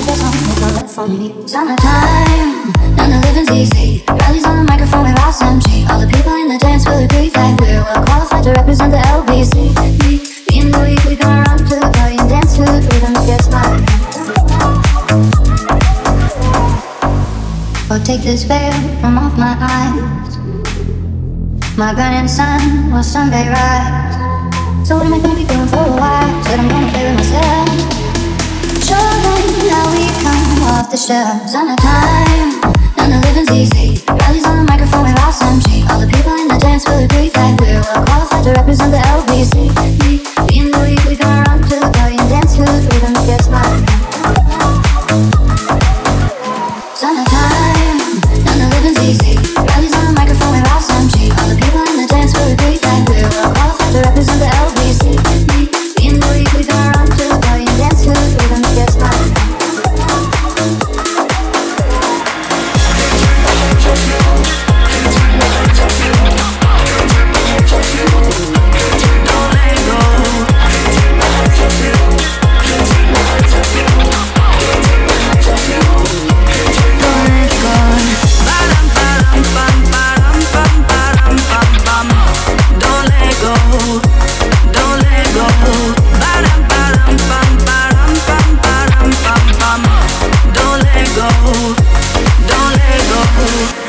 and she gets home with a left for me. Summertime, and the living's easy. Rallies on the microphone with Ross MG. All the people in the dance will agree that we're well qualified to represent the and Louis, we gonna run to the and dance to the rhythm. Or take this veil from off my eyes. My burning sun will someday rise. So what am I gonna be doing for a while? Said I'm gonna play with myself. We come off the shelf. Summertime, the living's easy. On the microphone. All the people in the dance will agree that we're qualified to represent the LBC. Me, me and Louis, we gonna run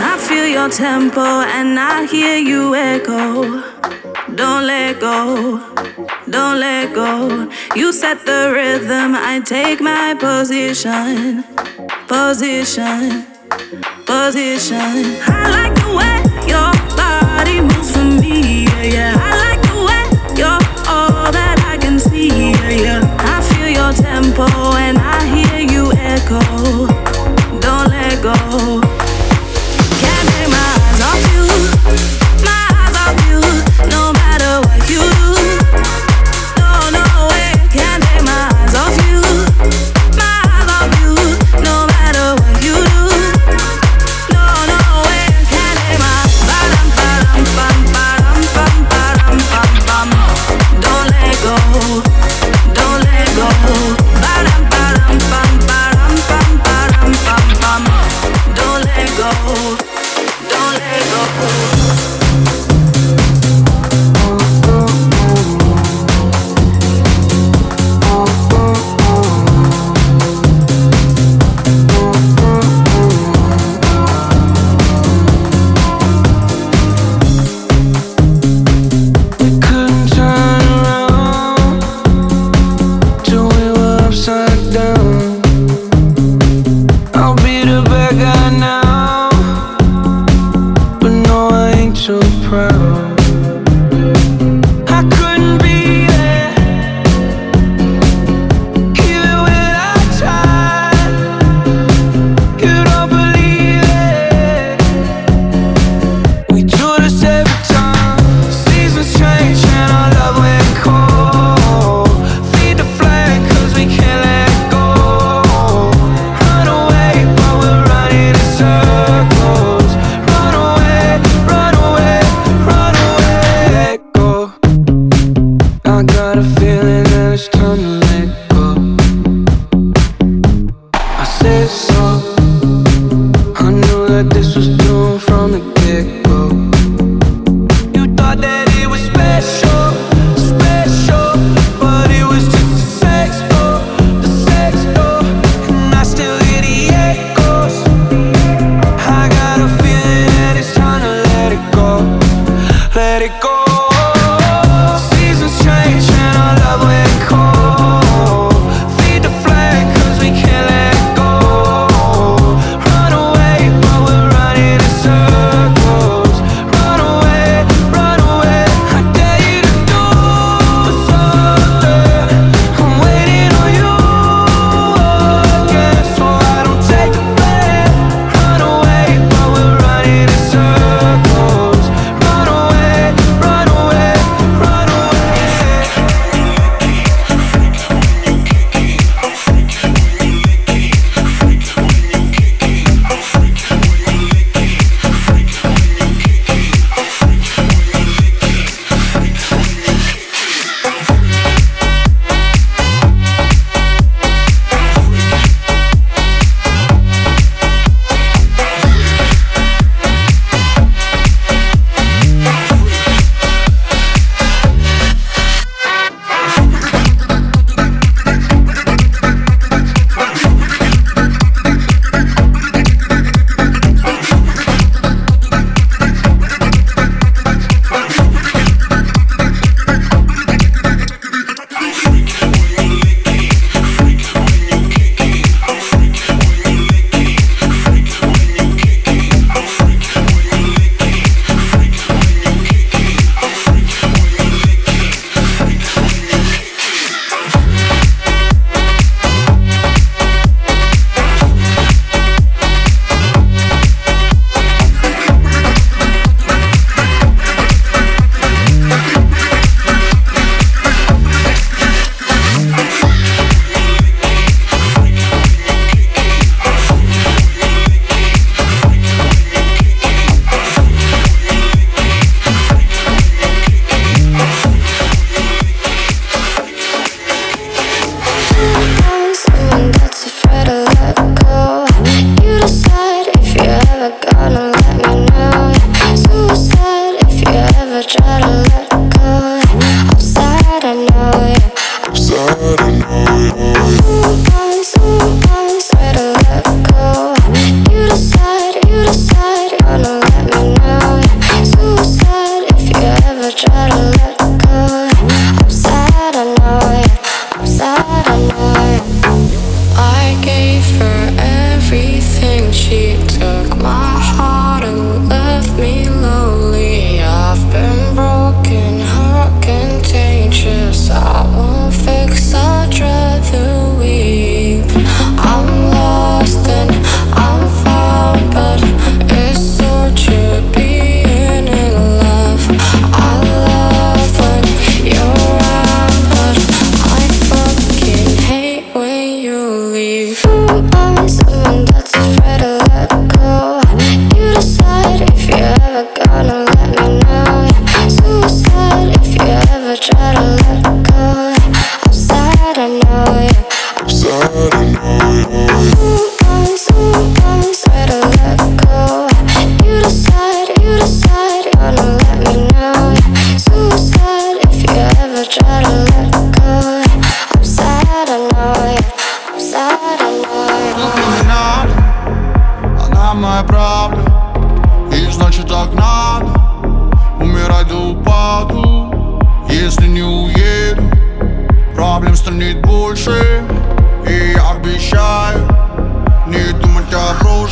I feel your tempo and I hear you echo. Don't let go, don't let go. You set the rhythm, I take my position, position, position. I like the way your body moves for me, yeah, yeah.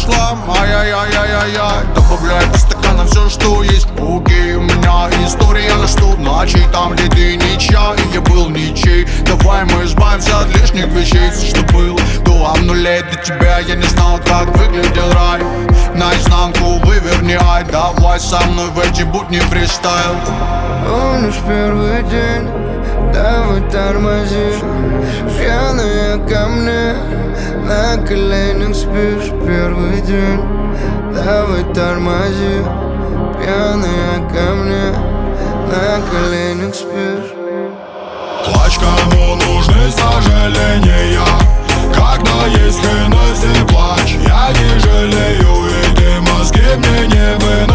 шлам Ай-яй-яй-яй-яй-яй. Добавляй по стаканам все, что есть. Буки у меня история на что? Ночи там леды ничья И я был ничей. Давай мы избавимся от лишних вещей. Все, что было до нулей для тебя я не знал, как выглядел рай. Наизнанку выверни, ай Давай со мной в эти будни фристайл. Помнишь первый день? Давай тормози Пьяные ко мне на коленях спишь первый день. Давай тормози, пьяная ко мне На коленях спишь. Плачь, кому нужны сожаления. Когда есть хрен, а плач. Я не жалею, и ты мозги мне не выносишь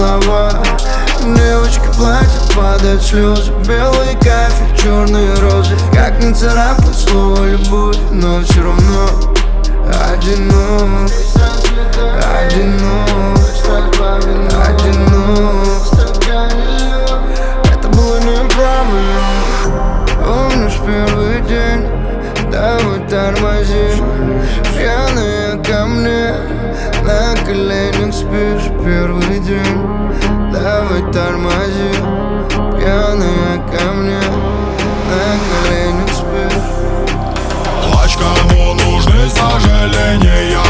слова. Девочки платят, падают слезы Белый кофе, черные розы. Как не царапать слово любовь Но все равно одинок Одинок Одинок Это было неправильно. Помнишь первый день? тормози. Пьяные ко мне На коленях спишь первый день. Давай тормози. Пьяные ко мне На коленях спишь. Плачь, кому нужны сожаления?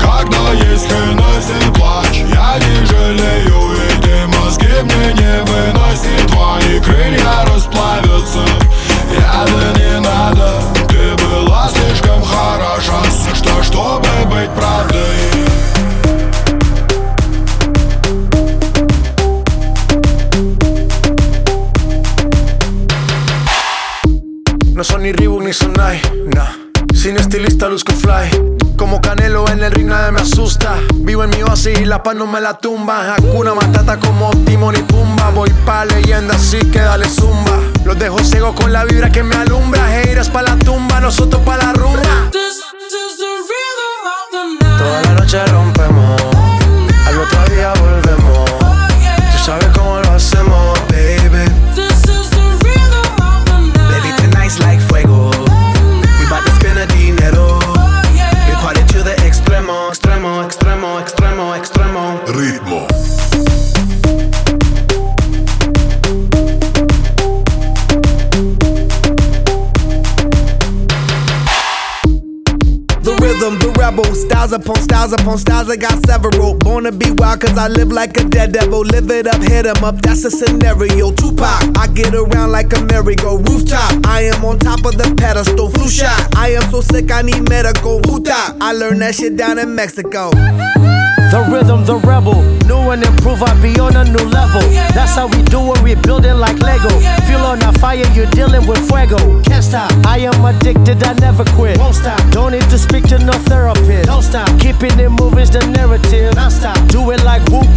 Когда есть хренась и плачь. Я не жалею, и ты мозги мне не вы. No me la tumba. Hakuna Matata como Timon y Pumba. Voy pa' leyenda, así que dale zumba. Los dejo ciego con la vibra que me alumbra. Heiras pa' la tumba, nosotros pa' la rumba. Toda la noche rompemos, styles upon styles. I got several. Born to be wild, cause I live like a dead devil. Live it up, hit 'em up, that's a scenario. Tupac, I get around like a merry-go rooftop. I am on top of the pedestal, flu shot. I am so sick, I need medical. Huta, I learned that shit down in Mexico. The rhythm, the rebel. New and improve, I be on a new level. That's how we do it, we building like Lego. Feel on a fire, you're dealing with fuego. Can't stop, I am addicted, I never quit. Won't stop, don't need to speak to no therapist. Keeping it moving's the narrative. Non stop, do it like whoop